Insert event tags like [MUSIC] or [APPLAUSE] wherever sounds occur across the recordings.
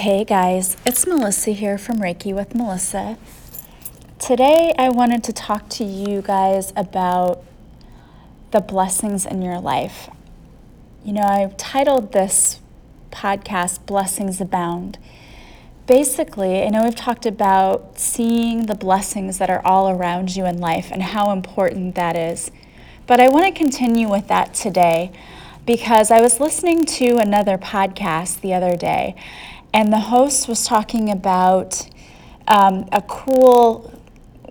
Hey guys, it's Melissa here from Reiki with Melissa. Today I wanted to talk to you guys about the blessings in your life. You know, I've titled this podcast Blessings Abound. Basically, I know we've talked about seeing the blessings that are all around you in life and how important that is. But I want to continue with that today because I was listening to another podcast the other day and the host was talking about um, a cool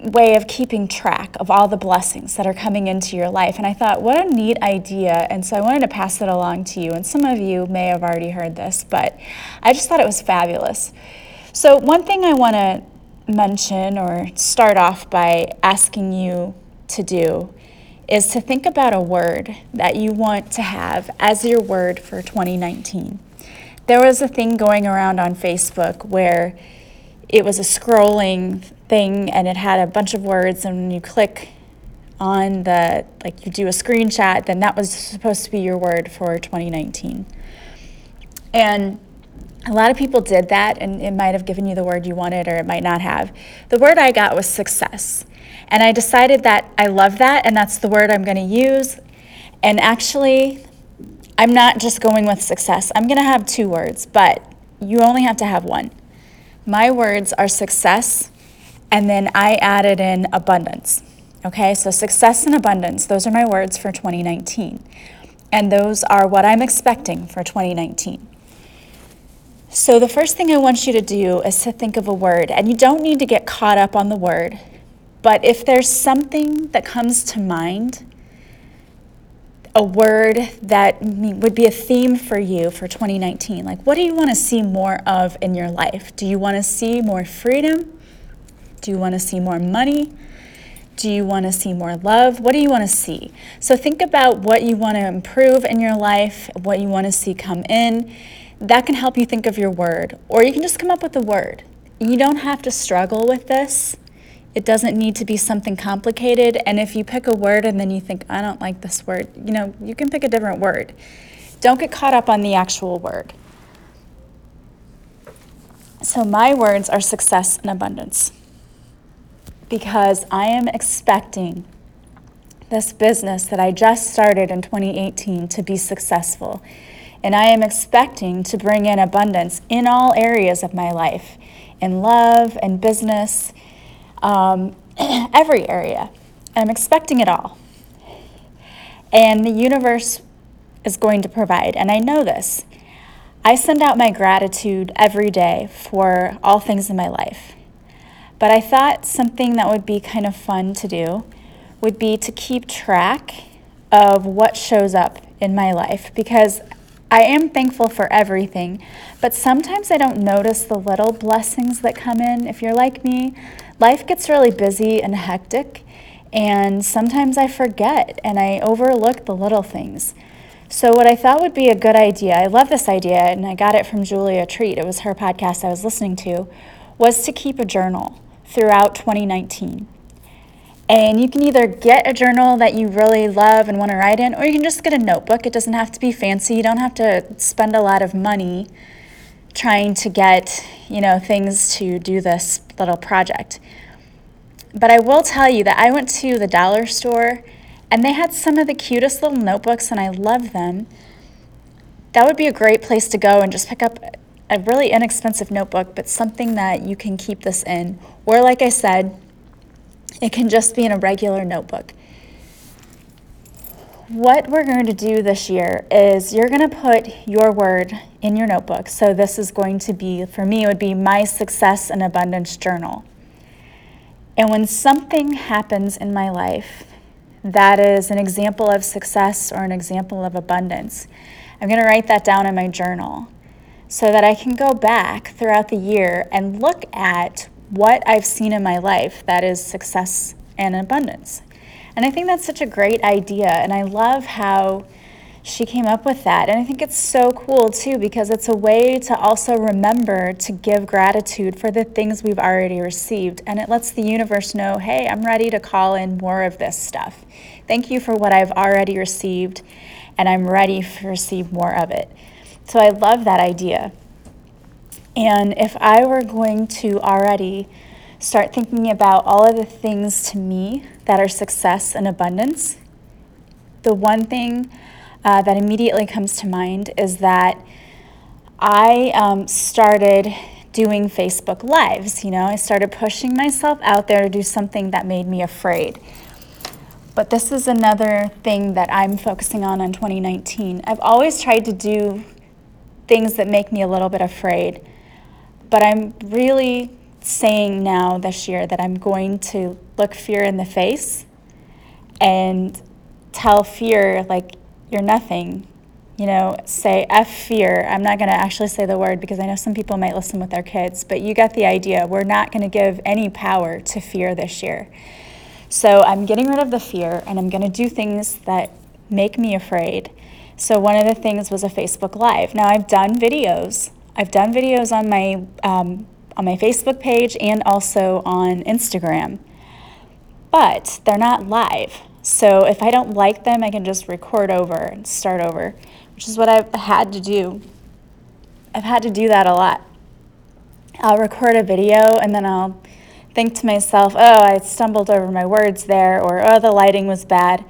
way of keeping track of all the blessings that are coming into your life. And I thought, what a neat idea. And so I wanted to pass it along to you. And some of you may have already heard this, but I just thought it was fabulous. So, one thing I want to mention or start off by asking you to do is to think about a word that you want to have as your word for 2019 there was a thing going around on Facebook where it was a scrolling thing and it had a bunch of words and when you click on the like you do a screenshot then that was supposed to be your word for 2019 and a lot of people did that and it might have given you the word you wanted or it might not have. The word i got was success. And i decided that i love that and that's the word i'm going to use. And actually I'm not just going with success. I'm going to have two words, but you only have to have one. My words are success, and then I added in abundance. Okay, so success and abundance, those are my words for 2019. And those are what I'm expecting for 2019. So, the first thing I want you to do is to think of a word, and you don't need to get caught up on the word, but if there's something that comes to mind a word that would be a theme for you for 2019? Like, what do you want to see more of in your life? Do you want to see more freedom? Do you want to see more money? Do you want to see more love? What do you want to see? So, think about what you want to improve in your life, what you want to see come in. That can help you think of your word, or you can just come up with a word. You don't have to struggle with this. It doesn't need to be something complicated. And if you pick a word and then you think, I don't like this word, you know, you can pick a different word. Don't get caught up on the actual word. So, my words are success and abundance because I am expecting this business that I just started in 2018 to be successful. And I am expecting to bring in abundance in all areas of my life in love and business um, [CLEARS THROAT] every area. I'm expecting it all. And the universe is going to provide. And I know this. I send out my gratitude every day for all things in my life. But I thought something that would be kind of fun to do would be to keep track of what shows up in my life because I am thankful for everything, but sometimes I don't notice the little blessings that come in. If you're like me, life gets really busy and hectic, and sometimes I forget and I overlook the little things. So, what I thought would be a good idea, I love this idea, and I got it from Julia Treat, it was her podcast I was listening to, was to keep a journal throughout 2019. And you can either get a journal that you really love and want to write in, or you can just get a notebook. It doesn't have to be fancy. You don't have to spend a lot of money trying to get, you know, things to do this little project. But I will tell you that I went to the dollar store and they had some of the cutest little notebooks and I love them. That would be a great place to go and just pick up a really inexpensive notebook, but something that you can keep this in. Or, like I said, it can just be in a regular notebook. What we're going to do this year is you're going to put your word in your notebook. So, this is going to be, for me, it would be my success and abundance journal. And when something happens in my life that is an example of success or an example of abundance, I'm going to write that down in my journal so that I can go back throughout the year and look at what I've seen in my life that is success and abundance. And I think that's such a great idea. And I love how she came up with that. And I think it's so cool too because it's a way to also remember to give gratitude for the things we've already received. And it lets the universe know hey, I'm ready to call in more of this stuff. Thank you for what I've already received, and I'm ready to receive more of it. So I love that idea. And if I were going to already start thinking about all of the things to me that are success and abundance, the one thing uh, that immediately comes to mind is that I um, started doing Facebook Lives. You know, I started pushing myself out there to do something that made me afraid. But this is another thing that I'm focusing on in 2019. I've always tried to do things that make me a little bit afraid, but I'm really saying now this year that I'm going to look fear in the face and tell fear, like, you're nothing. You know, say F fear. I'm not going to actually say the word because I know some people might listen with their kids, but you got the idea. We're not going to give any power to fear this year. So I'm getting rid of the fear and I'm going to do things that make me afraid. So one of the things was a Facebook Live. Now I've done videos. I've done videos on my um, on my Facebook page and also on Instagram, but they're not live. So if I don't like them, I can just record over and start over, which is what I've had to do. I've had to do that a lot. I'll record a video and then I'll think to myself, oh, I stumbled over my words there, or oh, the lighting was bad,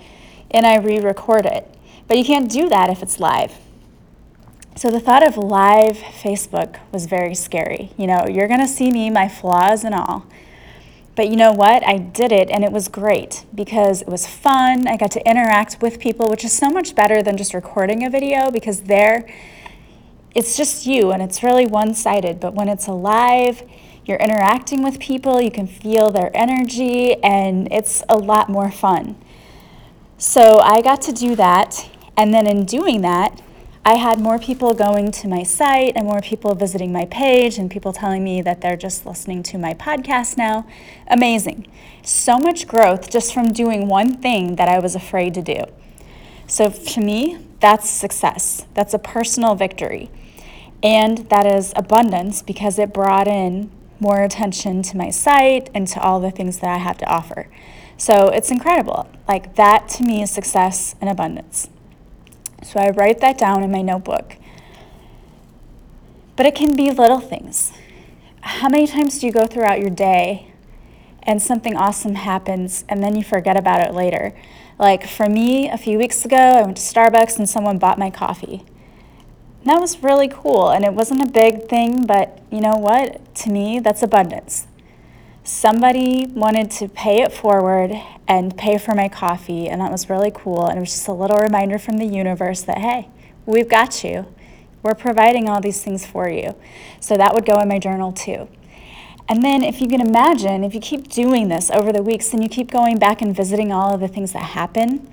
and I re record it. But you can't do that if it's live. So the thought of live Facebook was very scary. You know, you're going to see me, my flaws and all. But you know what? I did it and it was great because it was fun. I got to interact with people, which is so much better than just recording a video because there it's just you and it's really one sided. But when it's alive, you're interacting with people, you can feel their energy, and it's a lot more fun. So I got to do that. And then in doing that, I had more people going to my site and more people visiting my page and people telling me that they're just listening to my podcast now. Amazing. So much growth just from doing one thing that I was afraid to do. So to me, that's success. That's a personal victory. And that is abundance because it brought in more attention to my site and to all the things that I have to offer. So it's incredible. Like that to me is success and abundance. So I write that down in my notebook. But it can be little things. How many times do you go throughout your day and something awesome happens and then you forget about it later? Like for me, a few weeks ago, I went to Starbucks and someone bought my coffee. that was really cool. And it wasn't a big thing, but you know what? To me, that's abundance somebody wanted to pay it forward and pay for my coffee, and that was really cool. And it was just a little reminder from the universe that, hey, we've got you. We're providing all these things for you. So that would go in my journal too. And then, if you can imagine, if you keep doing this over the weeks and you keep going back and visiting all of the things that happen,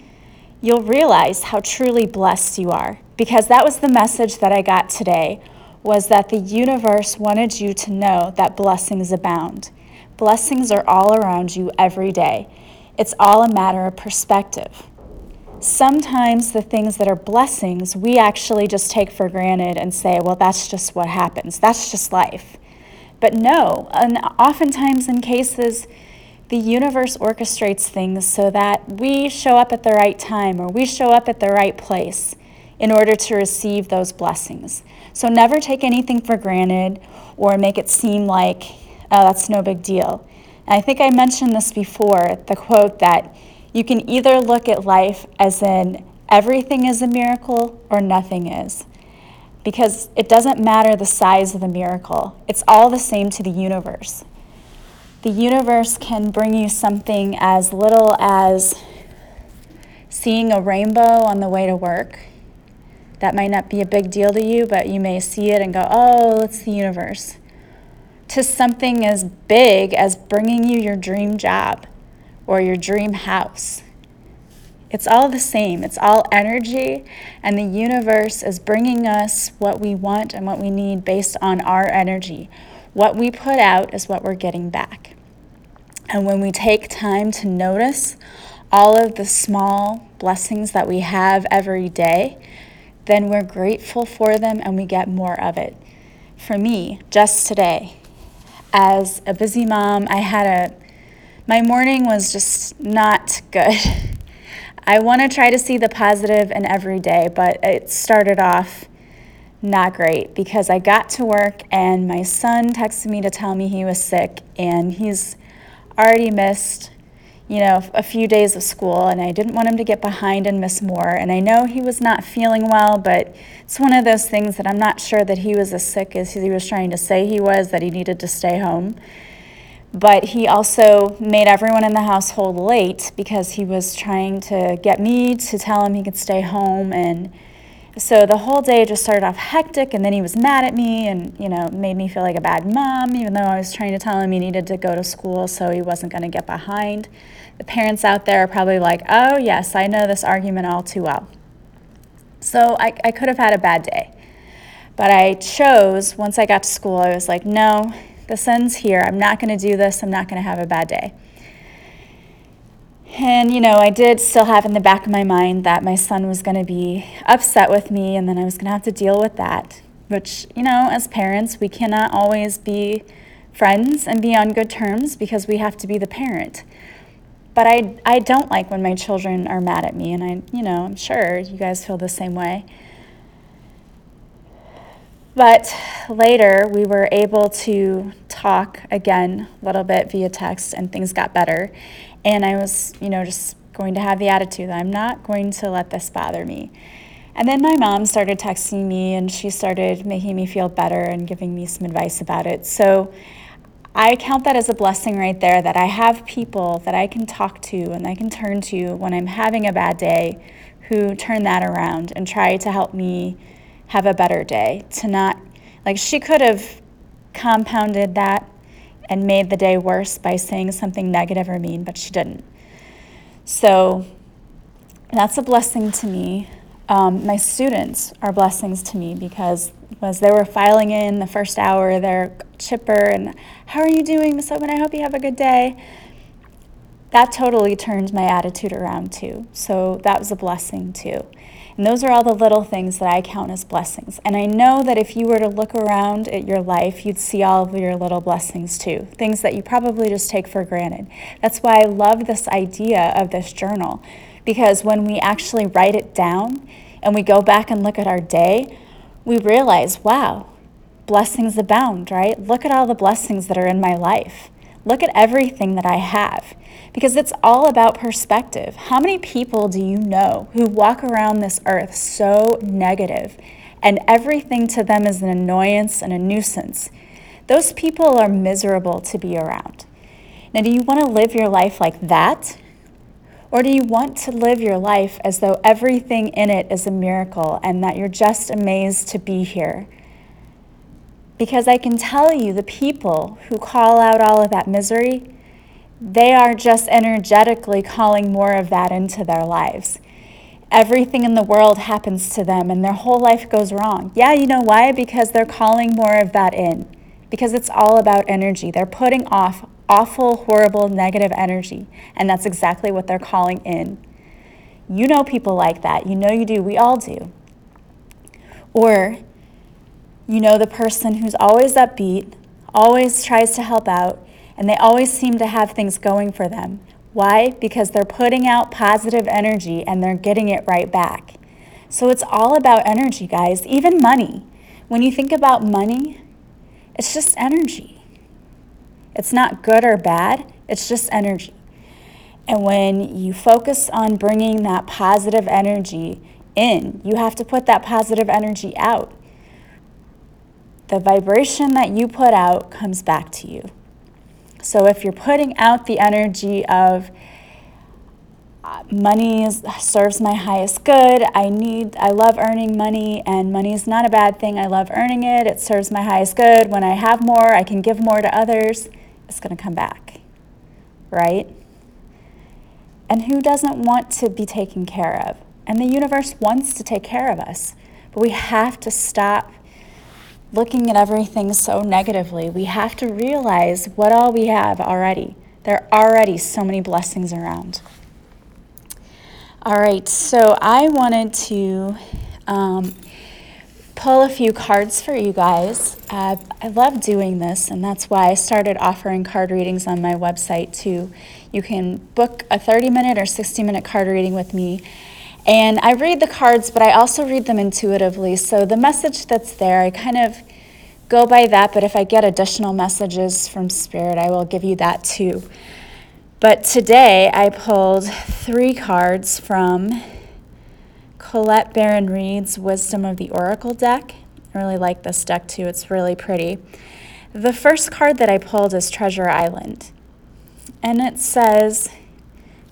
you'll realize how truly blessed you are. Because that was the message that I got today was that the universe wanted you to know that blessings abound. Blessings are all around you every day. It's all a matter of perspective. Sometimes the things that are blessings, we actually just take for granted and say, well, that's just what happens. That's just life. But no, and oftentimes in cases, the universe orchestrates things so that we show up at the right time or we show up at the right place in order to receive those blessings. So never take anything for granted or make it seem like oh, that's no big deal. And I think I mentioned this before the quote that you can either look at life as in everything is a miracle or nothing is. Because it doesn't matter the size of the miracle, it's all the same to the universe. The universe can bring you something as little as seeing a rainbow on the way to work. That might not be a big deal to you, but you may see it and go, oh, it's the universe to something as big as bringing you your dream job or your dream house. It's all the same. It's all energy, and the universe is bringing us what we want and what we need based on our energy. What we put out is what we're getting back. And when we take time to notice all of the small blessings that we have every day, then we're grateful for them and we get more of it. For me, just today, as a busy mom, I had a, my morning was just not good. [LAUGHS] I want to try to see the positive in every day, but it started off not great because I got to work and my son texted me to tell me he was sick and he's already missed you know, a few days of school, and I didn't want him to get behind and miss more. And I know he was not feeling well, but it's one of those things that I'm not sure that he was as sick as he was trying to say he was, that he needed to stay home. But he also made everyone in the household late because he was trying to get me to tell him he could stay home. And so the whole day just started off hectic, and then he was mad at me and, you know, made me feel like a bad mom, even though I was trying to tell him he needed to go to school so he wasn't going to get behind. The parents out there are probably like, oh, yes, I know this argument all too well. So I, I could have had a bad day. But I chose, once I got to school, I was like, no, the sun's here. I'm not going to do this. I'm not going to have a bad day. And, you know, I did still have in the back of my mind that my son was going to be upset with me and then I was going to have to deal with that, which, you know, as parents, we cannot always be friends and be on good terms because we have to be the parent. But I, I don't like when my children are mad at me, and I, you know, I'm sure you guys feel the same way. But later, we were able to talk again a little bit via text, and things got better. And I was, you know, just going to have the attitude that I'm not going to let this bother me. And then my mom started texting me, and she started making me feel better and giving me some advice about it. So I count that as a blessing right there that I have people that I can talk to and I can turn to when I'm having a bad day who turn that around and try to help me have a better day. To not, like, she could have compounded that and made the day worse by saying something negative or mean, but she didn't. So that's a blessing to me. Um, my students are blessings to me because as they were filing in the first hour, they're chipper and how are you doing, Miss Owen? I hope you have a good day. That totally turned my attitude around too. So that was a blessing too. And those are all the little things that I count as blessings. And I know that if you were to look around at your life, you'd see all of your little blessings too, things that you probably just take for granted. That's why I love this idea of this journal, because when we actually write it down and we go back and look at our day, we realize, wow, blessings abound, right? Look at all the blessings that are in my life. Look at everything that I have because it's all about perspective. How many people do you know who walk around this earth so negative and everything to them is an annoyance and a nuisance? Those people are miserable to be around. Now, do you want to live your life like that? Or do you want to live your life as though everything in it is a miracle and that you're just amazed to be here? Because I can tell you, the people who call out all of that misery, they are just energetically calling more of that into their lives. Everything in the world happens to them and their whole life goes wrong. Yeah, you know why? Because they're calling more of that in. Because it's all about energy. They're putting off awful, horrible, negative energy, and that's exactly what they're calling in. You know people like that. You know you do. We all do. Or you know the person who's always upbeat, always tries to help out, and they always seem to have things going for them. Why? Because they're putting out positive energy and they're getting it right back. So it's all about energy, guys, even money. When you think about money, it's just energy. It's not good or bad, it's just energy. And when you focus on bringing that positive energy in, you have to put that positive energy out the vibration that you put out comes back to you. So if you're putting out the energy of uh, money serves my highest good, I need I love earning money and money is not a bad thing. I love earning it. It serves my highest good. When I have more, I can give more to others. It's going to come back. Right? And who doesn't want to be taken care of? And the universe wants to take care of us. But we have to stop looking at everything so negatively. We have to realize what all we have already. There are already so many blessings around. All right, so I wanted to um, pull a few cards for you guys. Uh, I love doing this, and that's why I started offering card readings on my website too. You can book a 30 minute or 60 minute card reading with me And I read the cards, but I also read them intuitively. So the message that's there, I kind of go by that, but if I get additional messages from Spirit, I will give you that too. But today I pulled three cards from Colette Baron Reid's Wisdom of the Oracle deck. I really like this deck too, it's really pretty. The first card that I pulled is Treasure Island. And it says,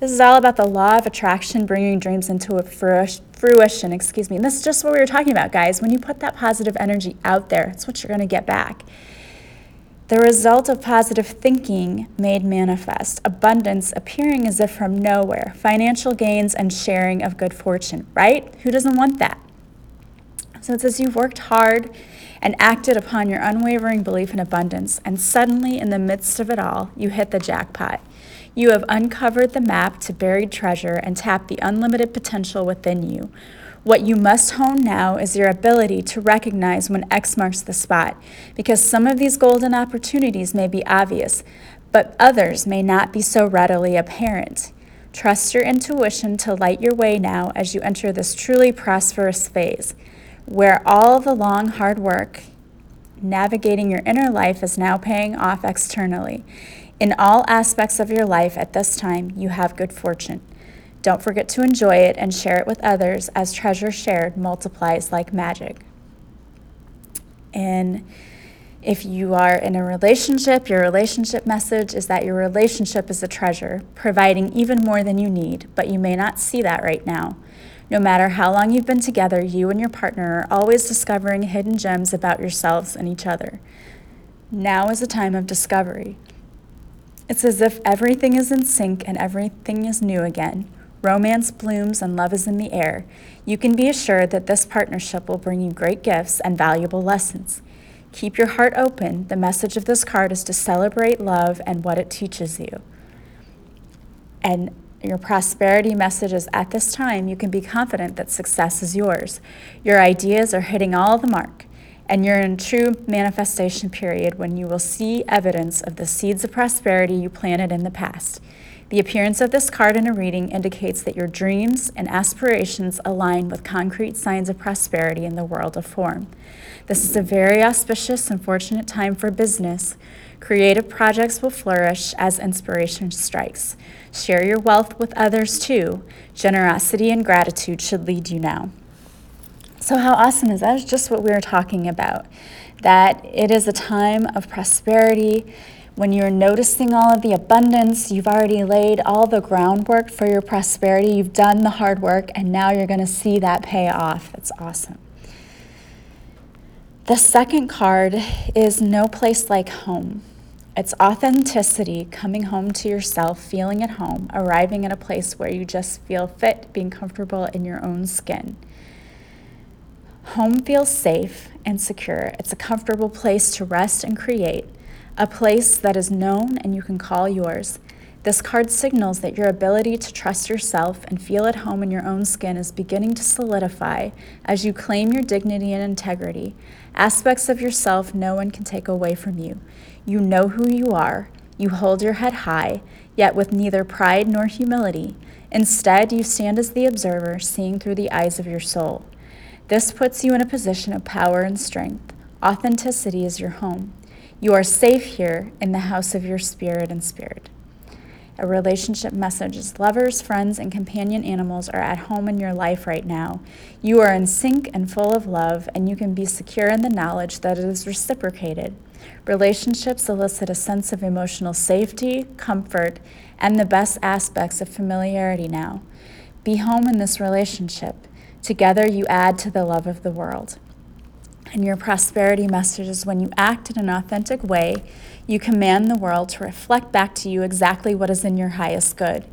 this is all about the law of attraction, bringing dreams into fruition. Excuse me. And this is just what we were talking about, guys. When you put that positive energy out there, it's what you're going to get back. The result of positive thinking made manifest, abundance appearing as if from nowhere, financial gains and sharing of good fortune, right? Who doesn't want that? So it says you've worked hard and acted upon your unwavering belief in abundance, and suddenly, in the midst of it all, you hit the jackpot. You have uncovered the map to buried treasure and tapped the unlimited potential within you. What you must hone now is your ability to recognize when X marks the spot, because some of these golden opportunities may be obvious, but others may not be so readily apparent. Trust your intuition to light your way now as you enter this truly prosperous phase, where all the long, hard work navigating your inner life is now paying off externally. In all aspects of your life at this time, you have good fortune. Don't forget to enjoy it and share it with others, as treasure shared multiplies like magic. And if you are in a relationship, your relationship message is that your relationship is a treasure, providing even more than you need, but you may not see that right now. No matter how long you've been together, you and your partner are always discovering hidden gems about yourselves and each other. Now is a time of discovery. It's as if everything is in sync and everything is new again. Romance blooms and love is in the air. You can be assured that this partnership will bring you great gifts and valuable lessons. Keep your heart open. The message of this card is to celebrate love and what it teaches you. And your prosperity message is at this time, you can be confident that success is yours. Your ideas are hitting all the mark and you're in true manifestation period when you will see evidence of the seeds of prosperity you planted in the past. The appearance of this card in a reading indicates that your dreams and aspirations align with concrete signs of prosperity in the world of form. This is a very auspicious and fortunate time for business. Creative projects will flourish as inspiration strikes. Share your wealth with others too. Generosity and gratitude should lead you now. So, how awesome is that? Is just what we were talking about. That it is a time of prosperity. When you're noticing all of the abundance, you've already laid all the groundwork for your prosperity. You've done the hard work, and now you're going to see that pay off. It's awesome. The second card is No Place Like Home. It's authenticity, coming home to yourself, feeling at home, arriving at a place where you just feel fit, being comfortable in your own skin. Home feels safe and secure. It's a comfortable place to rest and create, a place that is known and you can call yours. This card signals that your ability to trust yourself and feel at home in your own skin is beginning to solidify as you claim your dignity and integrity. Aspects of yourself no one can take away from you. You know who you are. You hold your head high, yet with neither pride nor humility. Instead, you stand as the observer, seeing through the eyes of your soul. This puts you in a position of power and strength. Authenticity is your home. You are safe here in the house of your spirit and spirit. A relationship message is lovers, friends, and companion animals are at home in your life right now. You are in sync and full of love, and you can be secure in the knowledge that it is reciprocated. Relationships elicit a sense of emotional safety, comfort, and the best aspects of familiarity now. Be home in this relationship. Together, you add to the love of the world. And your prosperity message is when you act in an authentic way, you command the world to reflect back to you exactly what is in your highest good.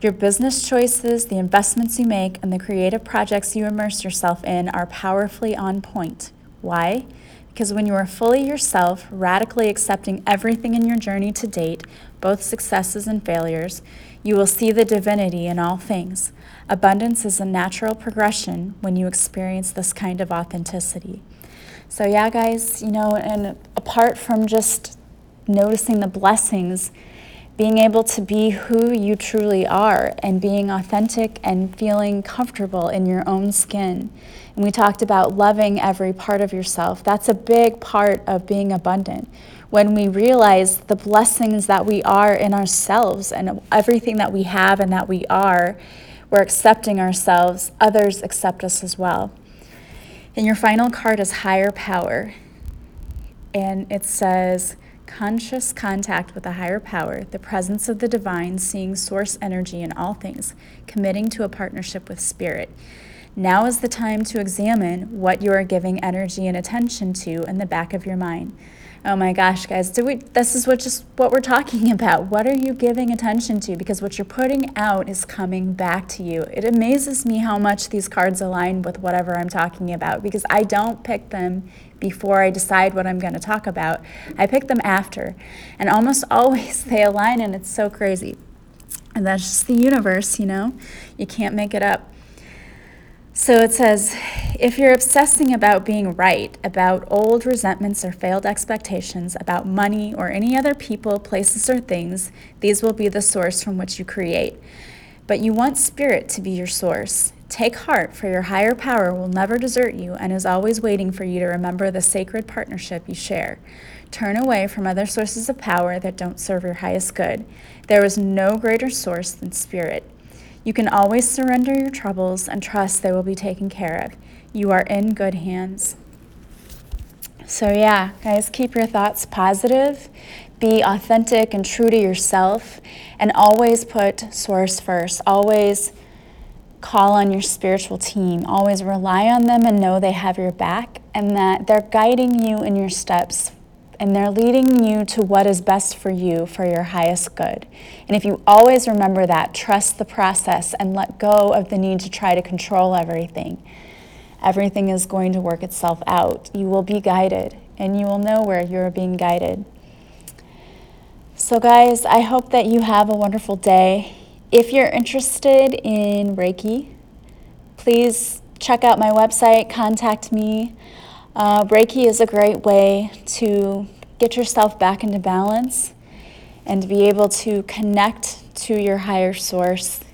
Your business choices, the investments you make, and the creative projects you immerse yourself in are powerfully on point. Why? Because when you are fully yourself, radically accepting everything in your journey to date, both successes and failures, you will see the divinity in all things. Abundance is a natural progression when you experience this kind of authenticity. So, yeah, guys, you know, and apart from just noticing the blessings, being able to be who you truly are and being authentic and feeling comfortable in your own skin. And we talked about loving every part of yourself. That's a big part of being abundant. When we realize the blessings that we are in ourselves and everything that we have and that we are, we're accepting ourselves, others accept us as well. And your final card is higher power. And it says, conscious contact with a higher power, the presence of the divine, seeing source energy in all things, committing to a partnership with spirit. Now is the time to examine what you are giving energy and attention to in the back of your mind. Oh my gosh, guys, do we this is what just what we're talking [LAUGHS] about. What are you giving attention to? Because what you're putting out is coming back to you. It amazes me how much these cards align with whatever I'm talking about because I don't pick them before I decide what I'm going to talk about. I pick them after. And almost [LAUGHS] always they align and it's so crazy. And that's just the universe, you know? You can't make it up. So it says if you're obsessing about being right, about old resentments or failed expectations, about money or any other people, places, or things, these will be the source from which you create. But you want spirit to be your source. Take heart, for your higher power will never desert you and is always waiting for you to remember the sacred partnership you share. Turn away from other sources of power that don't serve your highest good. There is no greater source than spirit. You can always surrender your troubles and trust they will be taken care of. You are in good hands. So, yeah, guys, keep your thoughts positive, be authentic and true to yourself, and always put Source first. Always call on your spiritual team. Always rely on them and know they have your back and that they're guiding you in your steps and they're leading you to what is best for you for your highest good. And if you always remember that, trust the process and let go of the need to try to control everything. Everything is going to work itself out. You will be guided and you will know where you're being guided. So, guys, I hope that you have a wonderful day. If you're interested in Reiki, please check out my website, contact me. Uh, Reiki is a great way to get yourself back into balance and be able to connect to your higher source.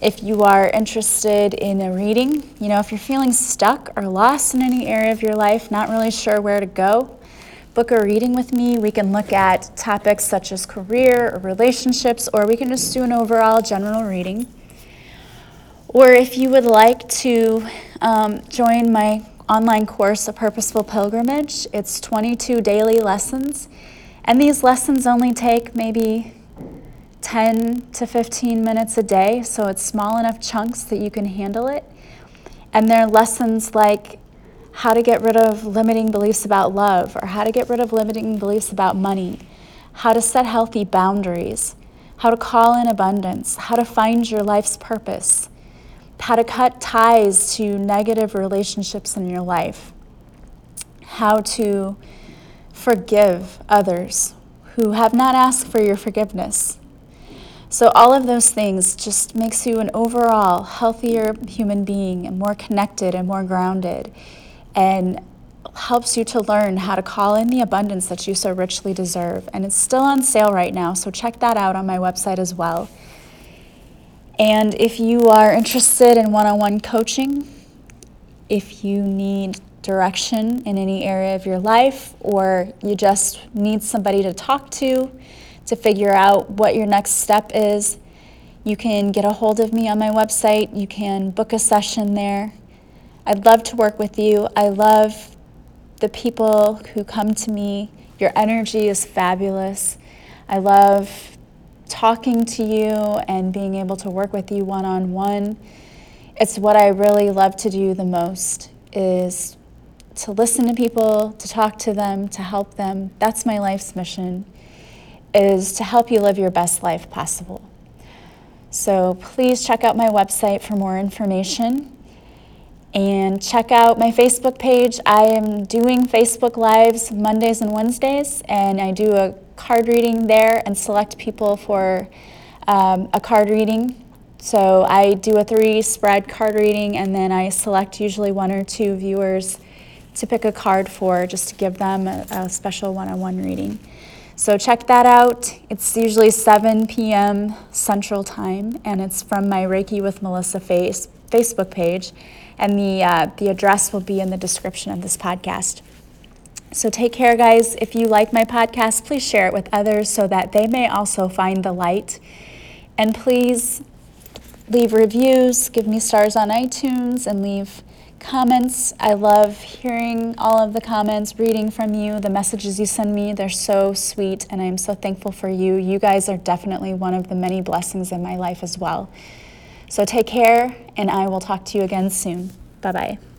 If you are interested in a reading, you know, if you're feeling stuck or lost in any area of your life, not really sure where to go, book a reading with me. We can look at topics such as career or relationships, or we can just do an overall general reading. Or if you would like to um, join my online course, A Purposeful Pilgrimage. It's 22 daily lessons, and these lessons only take maybe 10 to 15 minutes a day, so it's small enough chunks that you can handle it. And they're lessons like how to get rid of limiting beliefs about love, or how to get rid of limiting beliefs about money, how to set healthy boundaries, how to call in abundance, how to find your life's purpose how to cut ties to negative relationships in your life, how to forgive others who have not asked for your forgiveness. So, all of those things just makes you an overall healthier human being and more connected and more grounded and helps you to learn how to call in the abundance that you so richly deserve. And it's still on sale right now, so check that out on my website as well. And if you are interested in one on one coaching, if you need direction in any area of your life, or you just need somebody to talk to to figure out what your next step is, you can get a hold of me on my website. You can book a session there. I'd love to work with you. I love the people who come to me. Your energy is fabulous. I love talking to you and being able to work with you one on one. It's what I really love to do the most is to listen to people, to talk to them, to help them. That's my life's mission is to help you live your best life possible. So please check out my website for more information and check out my Facebook page. I am doing Facebook Lives Mondays and Wednesdays, and I do a card reading there and select people for um, a card reading. So I do a three spread card reading and then I select usually one or two viewers to pick a card for just to give them a, a special one on one reading. So check that out. It's usually 7 p.m. Central Time, and it's from my Reiki with Melissa face, Facebook page. And the, uh, the address will be in the description of this podcast. So take care, guys. If you like my podcast, please share it with others so that they may also find the light. And please leave reviews, give me stars on iTunes, and leave comments. I love hearing all of the comments, reading from you, the messages you send me. They're so sweet, and I'm so thankful for you. You guys are definitely one of the many blessings in my life as well. So take care, and I will talk to you again soon. Bye bye.